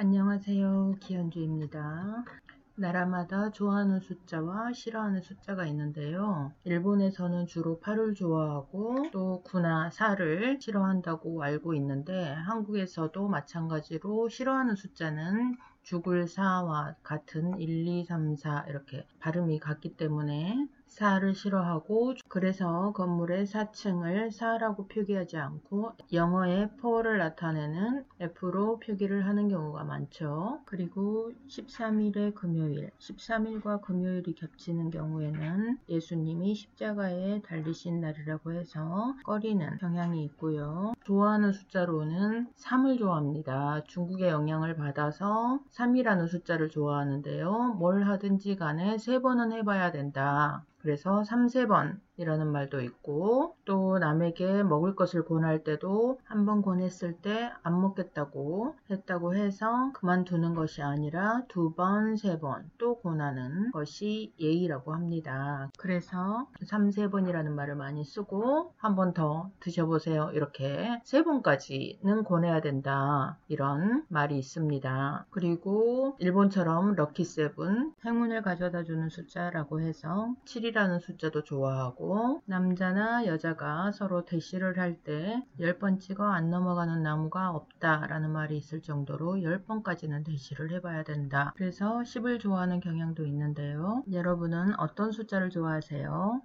안녕하세요. 기현주입니다. 나라마다 좋아하는 숫자와 싫어하는 숫자가 있는데요. 일본에서는 주로 8을 좋아하고 또 9나 4를 싫어한다고 알고 있는데 한국에서도 마찬가지로 싫어하는 숫자는 죽을 4와 같은 1, 2, 3, 4 이렇게 발음이 같기 때문에 4를 싫어하고 그래서 건물의 4층을 4라고 표기하지 않고 영어의 4를 나타내는 F로 표기를 하는 경우가 많죠. 그리고 13일의 금요일, 13일과 금요일이 겹치는 경우에는 예수님이 십자가에 달리신 날이라고 해서 꺼리는 경향이 있고요. 좋아하는 숫자로는 3을 좋아합니다. 중국의 영향을 받아서 3이라는 숫자를 좋아하는데요. 뭘 하든지 간에 3번은 해봐야 된다. 그래서 3, 3번 이라는 말도 있고 또 남에게 먹을 것을 권할 때도 한 번 권했을 때 안 먹겠다고 했다고 해서 그만두는 것이 아니라 두 번, 세 번 또 권하는 것이 예의라고 합니다. 그래서 3, 3번이라는 말을 많이 쓰고 한 번 더 드셔보세요. 이렇게 세 번까지는 권해야 된다. 이런 말이 있습니다. 그리고 일본처럼 럭키 세븐 행운을 가져다 주는 숫자라고 해서 7이라는 숫자도 좋아하 고 남자나 여자가 서로 대시를 할 때 10번 찍어 안 넘어가는 나무가 없다라는 말이 있을 정도로 10번까지는 대시를 해봐야 된다. 그래서 10을 좋아하는 경향도 있는데요. 여러분은 어떤 숫자를 좋아하세요?